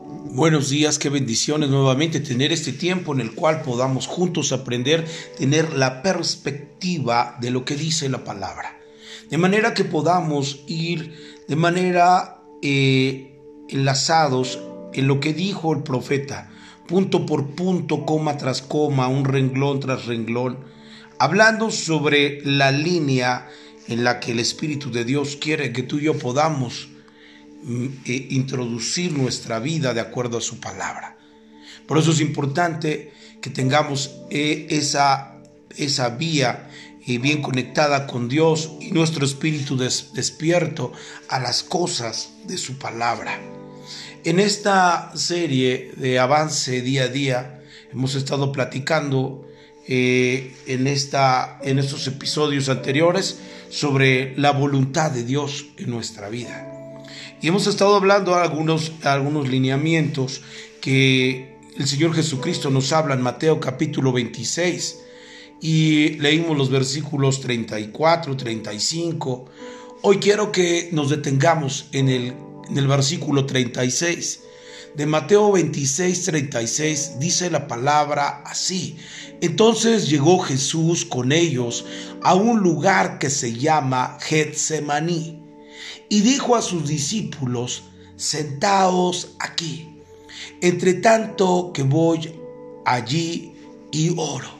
Buenos días, qué bendiciones nuevamente tener este tiempo en el cual podamos juntos aprender, tener la perspectiva de lo que dice la palabra. De manera que podamos ir de manera eh, enlazados en lo que dijo el profeta, punto por punto, coma tras coma, un renglón tras renglón, hablando sobre la línea en la que el Espíritu de Dios quiere que tú y yo podamos eh, introducir nuestra vida de acuerdo a su palabra. Por eso es importante que tengamos eh, esa, esa vía eh, bien conectada con Dios y nuestro espíritu despierto a las cosas de su palabra. En esta serie de avance día a día hemos estado platicando en, esta, en estos episodios anteriores sobre la voluntad de Dios en nuestra vida. Y hemos estado hablando algunos, algunos lineamientos que el Señor Jesucristo nos habla en Mateo capítulo 26 y leímos los versículos 34, 35. Hoy quiero que nos detengamos en el, en el versículo 36 de Mateo 26, 36 dice la palabra así. Entonces llegó Jesús con ellos a un lugar que se llama Getsemaní y dijo a sus discípulos, sentaos aquí, entre tanto que voy allí y oro.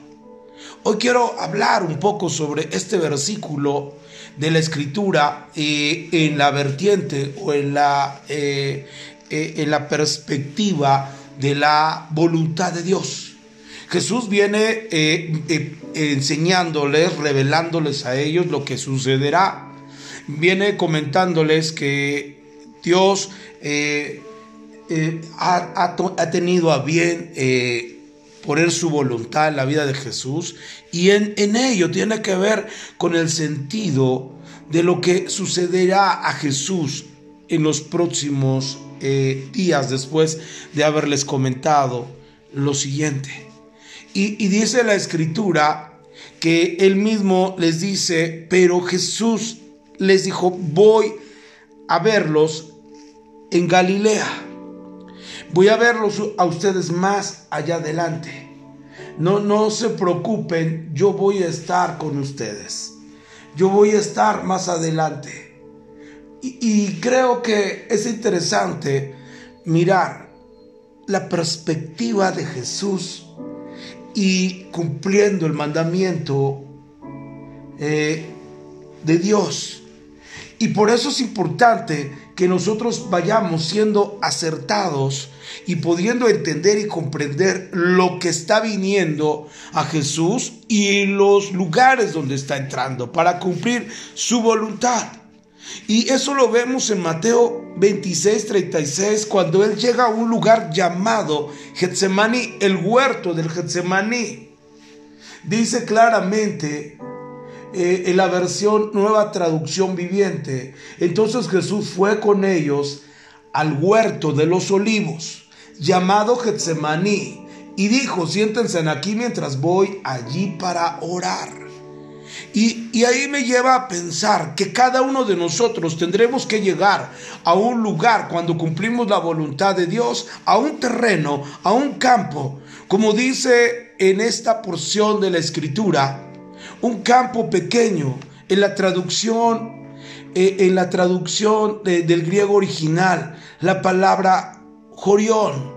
Hoy quiero hablar un poco sobre este versículo de la escritura eh, en la vertiente o en la, eh, eh, en la perspectiva de la voluntad de Dios. Jesús viene enseñándoles, revelándoles a ellos lo que sucederá. Viene comentándoles que Dios ha, tenido a bien poner su voluntad en la vida de Jesús y en, en ello tiene que ver con el sentido de lo que sucederá a Jesús en los próximos eh, días después de haberles comentado lo siguiente. Y, y dice la escritura que él mismo les dice, pero Jesús les dijo, voy a verlos en Galilea. Voy a verlos a ustedes más allá adelante. No, no se preocupen, yo voy a estar con ustedes. Yo voy a estar más adelante. Y, creo que es interesante mirar la perspectiva de Jesús y cumpliendo el mandamiento eh, de Dios. Y por eso es importante que nosotros vayamos siendo acertados y pudiendo entender y comprender lo que está viniendo a Jesús y los lugares donde está entrando para cumplir su voluntad. Y eso lo vemos en Mateo 26, 36, cuando él llega a un lugar llamado Getsemaní, el huerto del Getsemaní. Dice claramente eh, en la versión nueva traducción viviente, entonces Jesús fue con ellos al huerto de los olivos, llamado Getsemaní, y dijo, siéntense aquí mientras voy allí para orar. Y, ahí me lleva a pensar que cada uno de nosotros tendremos que llegar a un lugar cuando cumplimos la voluntad de Dios, a un terreno, a un campo, como dice en esta porción de la escritura, un campo pequeño, en la traducción, eh, en la traducción del griego original, la palabra jorión,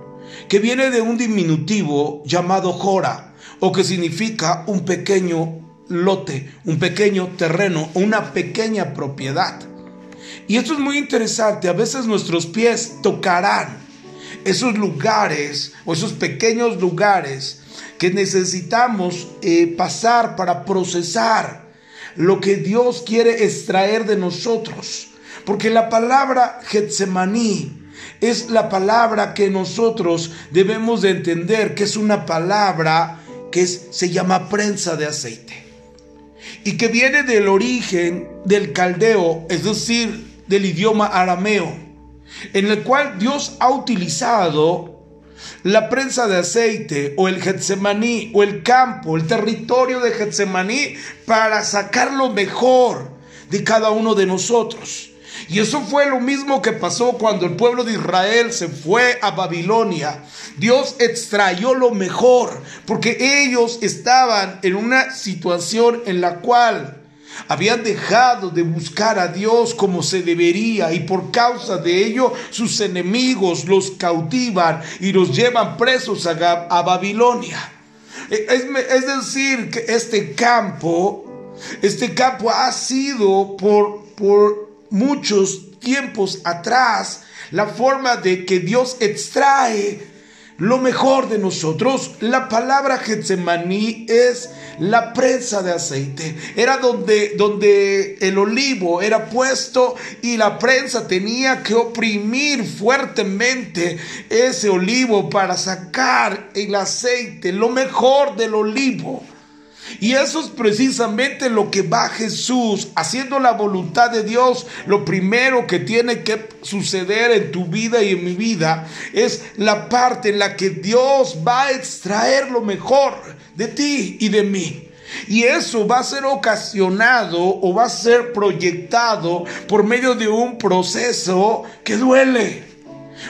que viene de un diminutivo llamado jora, o que significa un pequeño lote, un pequeño terreno, una pequeña propiedad. Y esto es muy interesante, a veces nuestros pies tocarán esos lugares o esos pequeños lugares que necesitamos eh, pasar para procesar lo que Dios quiere extraer de nosotros. Porque la palabra Getsemaní es la palabra que nosotros debemos de entender que es una palabra que se llama prensa de aceite y que viene del origen del caldeo, es decir, del idioma arameo, en el cual Dios ha utilizado la prensa de aceite o el Getsemaní o el campo, el territorio de Getsemaní para sacar lo mejor de cada uno de nosotros. Y eso fue lo mismo que pasó cuando el pueblo de Israel se fue a Babilonia. Dios extrayó lo mejor porque ellos estaban en una situación en la cual habían dejado de buscar a Dios como se debería y por causa de ello sus enemigos los cautivan y los llevan presos a, Babilonia. E, es, es decir, que este campo, este campo ha sido por, por muchos tiempos atrás la forma de que Dios extrae lo mejor de nosotros. La palabra Getsemaní es la prensa de aceite. Era donde, donde el olivo era puesto y la prensa tenía que oprimir fuertemente ese olivo para sacar el aceite, lo mejor del olivo. Y eso es precisamente lo que va Jesús, haciendo la voluntad de Dios. Lo primero que tiene que suceder en tu vida y en mi vida es la parte en la que Dios va a extraer lo mejor de ti y de mí. Y eso va a ser ocasionado o va a ser proyectado por medio de un proceso que duele.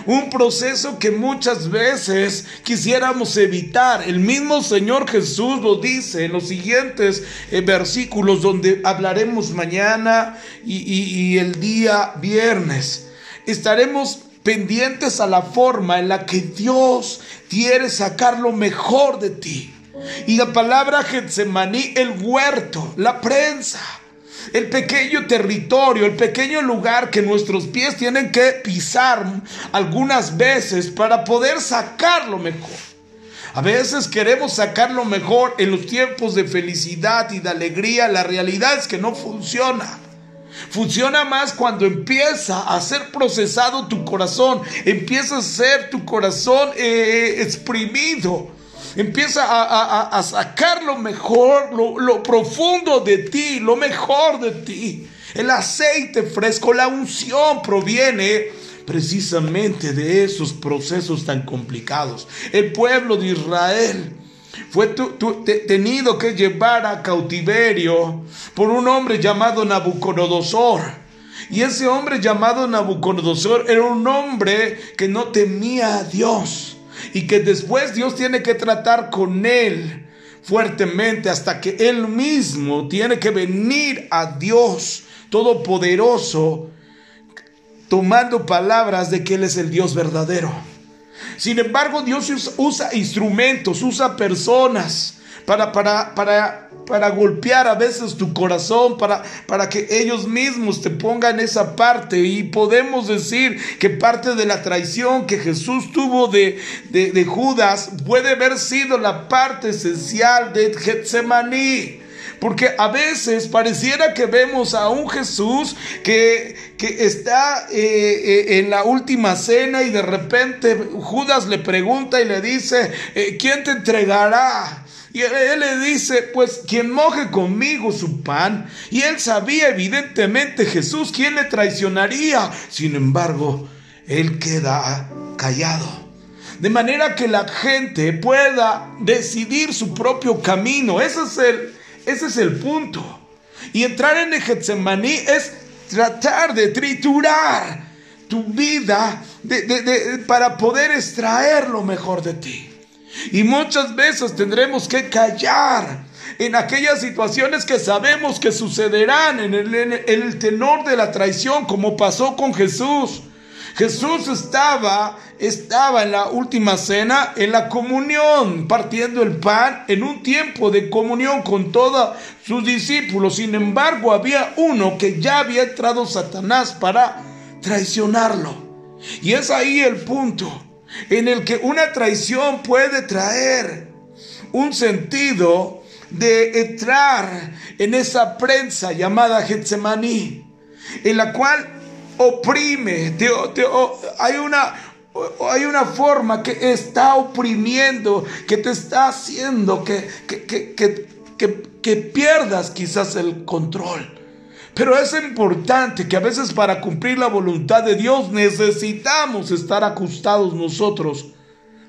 Un proceso que muchas veces quisiéramos evitar. El mismo Señor Jesús lo dice en los siguientes eh, versículos donde hablaremos mañana y, y el día viernes. Estaremos pendientes a la forma en la que Dios quiere sacar lo mejor de ti. Y la palabra Getsemaní, el huerto, la prensa el pequeño territorio, el pequeño lugar que nuestros pies tienen que pisar algunas veces para poder sacar lo mejor. A veces queremos sacar lo mejor en los tiempos de felicidad y de alegría. La realidad es que no funciona. Funciona más cuando empieza a ser procesado tu corazón, empieza a ser tu corazón eh, exprimido Empieza a, sacar lo mejor, lo, lo profundo de ti, lo mejor de ti. El aceite fresco, la unción proviene precisamente de esos procesos tan complicados. El pueblo de Israel fue tenido que llevar a cautiverio por un hombre llamado Nabucodonosor. Y ese hombre llamado Nabucodonosor era un hombre que no temía a Dios y que después Dios tiene que tratar con él fuertemente hasta que él mismo tiene que venir a Dios Todopoderoso tomando palabras de que Él es el Dios verdadero. Sin embargo, Dios usa instrumentos, usa personas para, para, para para golpear a veces tu corazón, para, para que ellos mismos te pongan esa parte. Y podemos decir que parte de la traición que Jesús tuvo de, de, Judas puede haber sido la parte esencial de Getsemaní. Porque a veces pareciera que vemos a un Jesús que, que está eh, eh, en la última cena y de repente Judas le pregunta y le dice, eh, ¿quién te entregará? Y él, le dice, pues quien moje conmigo su pan. Y él sabía evidentemente Jesús quién le traicionaría. Sin embargo, él queda callado. De manera que la gente pueda decidir su propio camino. Ese es el, ese es el punto. Y entrar en el Getsemaní es tratar de triturar tu vida para poder extraer lo mejor de ti. Y muchas veces tendremos que callar en aquellas situaciones que sabemos que sucederán en el, tenor de la traición, como pasó con Jesús. Jesús estaba, estaba en la última cena, en la comunión, partiendo el pan, en un tiempo de comunión con todos sus discípulos. Sin embargo, había uno que ya había entrado Satanás para traicionarlo. Y es ahí el punto en el que una traición puede traer un sentido de entrar en esa prensa llamada Getsemaní, en la cual oprime, hay una hay una forma que está oprimiendo, que te está haciendo que, que pierdas quizás el control. Pero es importante que a veces para cumplir la voluntad de Dios necesitamos estar ajustados nosotros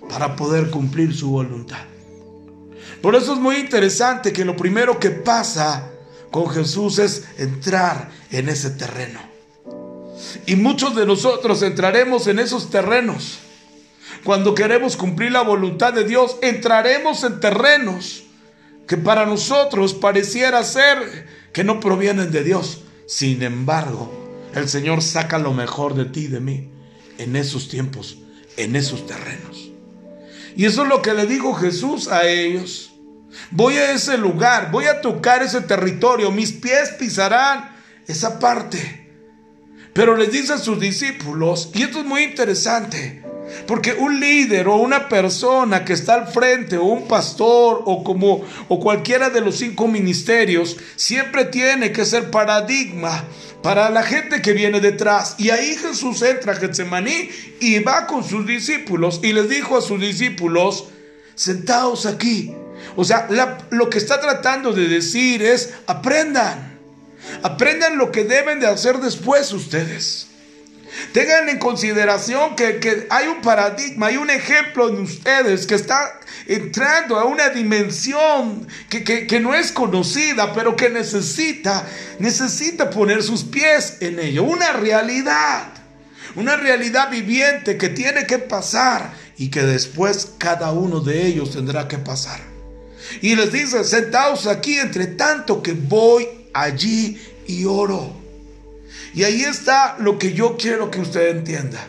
para poder cumplir su voluntad. Por eso es muy interesante que lo primero que pasa con Jesús es entrar en ese terreno. Y muchos de nosotros entraremos en esos terrenos. Cuando queremos cumplir la voluntad de Dios, entraremos en terrenos que para nosotros pareciera ser que no provienen de Dios. Sin embargo, el Señor saca lo mejor de ti y de mí en esos tiempos, en esos terrenos. Y eso es lo que le dijo Jesús a ellos. Voy a ese lugar, voy a tocar ese territorio, mis pies pisarán esa parte. Pero les dice a sus discípulos, y esto es muy interesante, porque un líder o una persona que está al frente o un pastor o como o cualquiera de los cinco ministerios siempre tiene que ser paradigma para la gente que viene detrás. Y ahí Jesús entra a Getsemaní y va con sus discípulos y les dijo a sus discípulos, sentaos aquí. O sea, lo que está tratando de decir es, aprendan, aprendan lo que deben de hacer después ustedes. Tengan en consideración que, hay un paradigma, hay un ejemplo en ustedes que está entrando a una dimensión que, que, no es conocida, pero que necesita, necesita poner sus pies en ello. Una realidad, una realidad viviente que tiene que pasar y que después cada uno de ellos tendrá que pasar. Y les dice, sentaos aquí entre tanto que voy allí y oro. Y ahí está lo que yo quiero que usted entienda.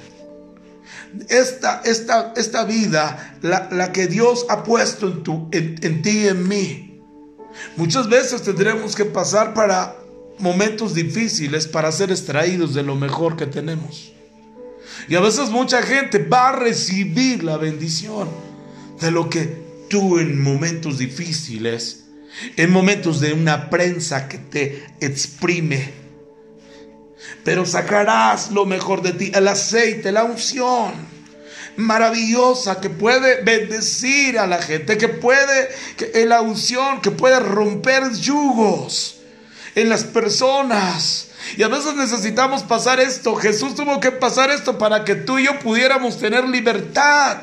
Esta, esta, esta vida, la, que Dios ha puesto en, tu, en ti y en mí, muchas veces tendremos que pasar para momentos difíciles para ser extraídos de lo mejor que tenemos. Y a veces mucha gente va a recibir la bendición de lo que tú en momentos difíciles, en momentos de una prensa que te exprime, pero sacarás lo mejor de ti, el aceite, la unción maravillosa que puede bendecir a la gente, que puede, que, la unción que puede romper yugos en las personas. Y a veces necesitamos pasar esto. Jesús tuvo que pasar esto para que tú y yo pudiéramos tener libertad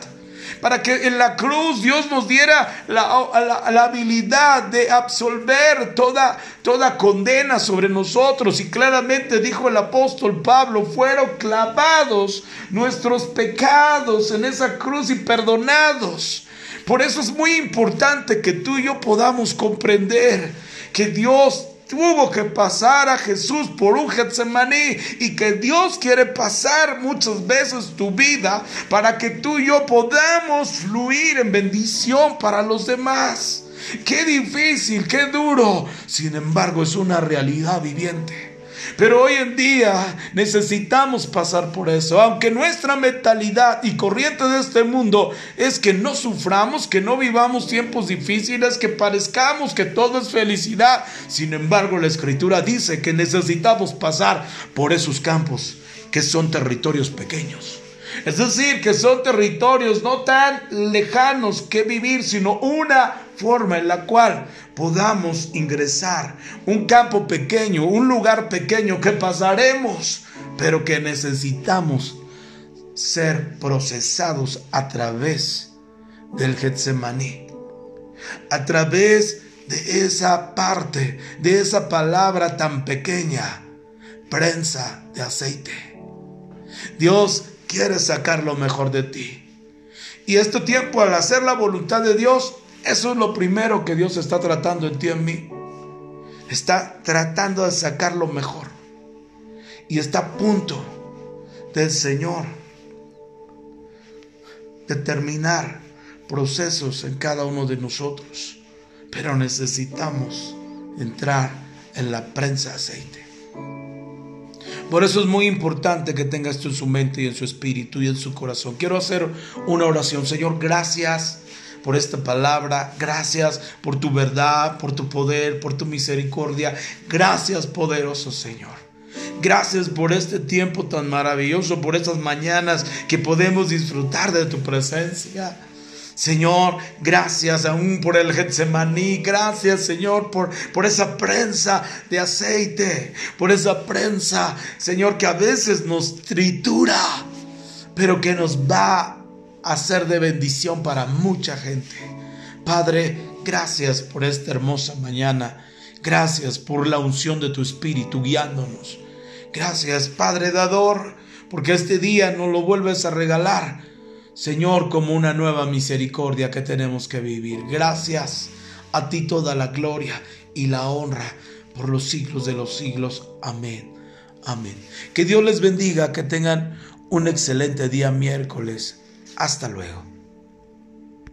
para que en la cruz Dios nos diera la, habilidad de absolver toda, toda condena sobre nosotros. Y claramente dijo el apóstol Pablo, fueron clavados nuestros pecados en esa cruz y perdonados. Por eso es muy importante que tú y yo podamos comprender que Dios tuvo que pasar a Jesús por un Getsemaní y que Dios quiere pasar muchas veces tu vida para que tú y yo podamos fluir en bendición para los demás. Qué difícil, qué duro. Sin embargo, es una realidad viviente. Pero hoy en día necesitamos pasar por eso. Aunque nuestra mentalidad y corriente de este mundo es que no suframos, que no vivamos tiempos difíciles, que parezcamos que todo es felicidad. Sin embargo, la escritura dice que necesitamos pasar por esos campos que son territorios pequeños. Es decir, que son territorios no tan lejanos que vivir, sino una forma en la cual podamos ingresar. Un campo pequeño, un lugar pequeño que pasaremos, pero que necesitamos ser procesados a través del Getsemaní. A través de esa parte, de esa palabra tan pequeña, prensa de aceite. Dios quiere sacar lo mejor de ti. Y este tiempo al hacer la voluntad de Dios, eso es lo primero que Dios está tratando en ti en mí. Está tratando de sacar lo mejor. Y está a punto del Señor de terminar procesos en cada uno de nosotros. Pero necesitamos entrar en la prensa aceite. Por eso es muy importante que tenga esto en su mente y en su espíritu y en su corazón. Quiero hacer una oración. Señor, gracias por esta palabra. Gracias por tu verdad, por tu poder, por tu misericordia. Gracias, poderoso Señor. Gracias por este tiempo tan maravilloso, por estas mañanas que podemos disfrutar de tu presencia. Señor, gracias aún por el Getsemaní, gracias Señor por, por esa prensa de aceite, por esa prensa, Señor, que a veces nos tritura, pero que nos va a ser de bendición para mucha gente. Padre, gracias por esta hermosa mañana, gracias por la unción de tu Espíritu guiándonos. Gracias, Padre Dador, porque este día nos lo vuelves a regalar, Señor, como una nueva misericordia que tenemos que vivir. Gracias a ti toda la gloria y la honra por los siglos de los siglos. Amén. Amén. Que Dios les bendiga, que tengan un excelente día miércoles. Hasta luego.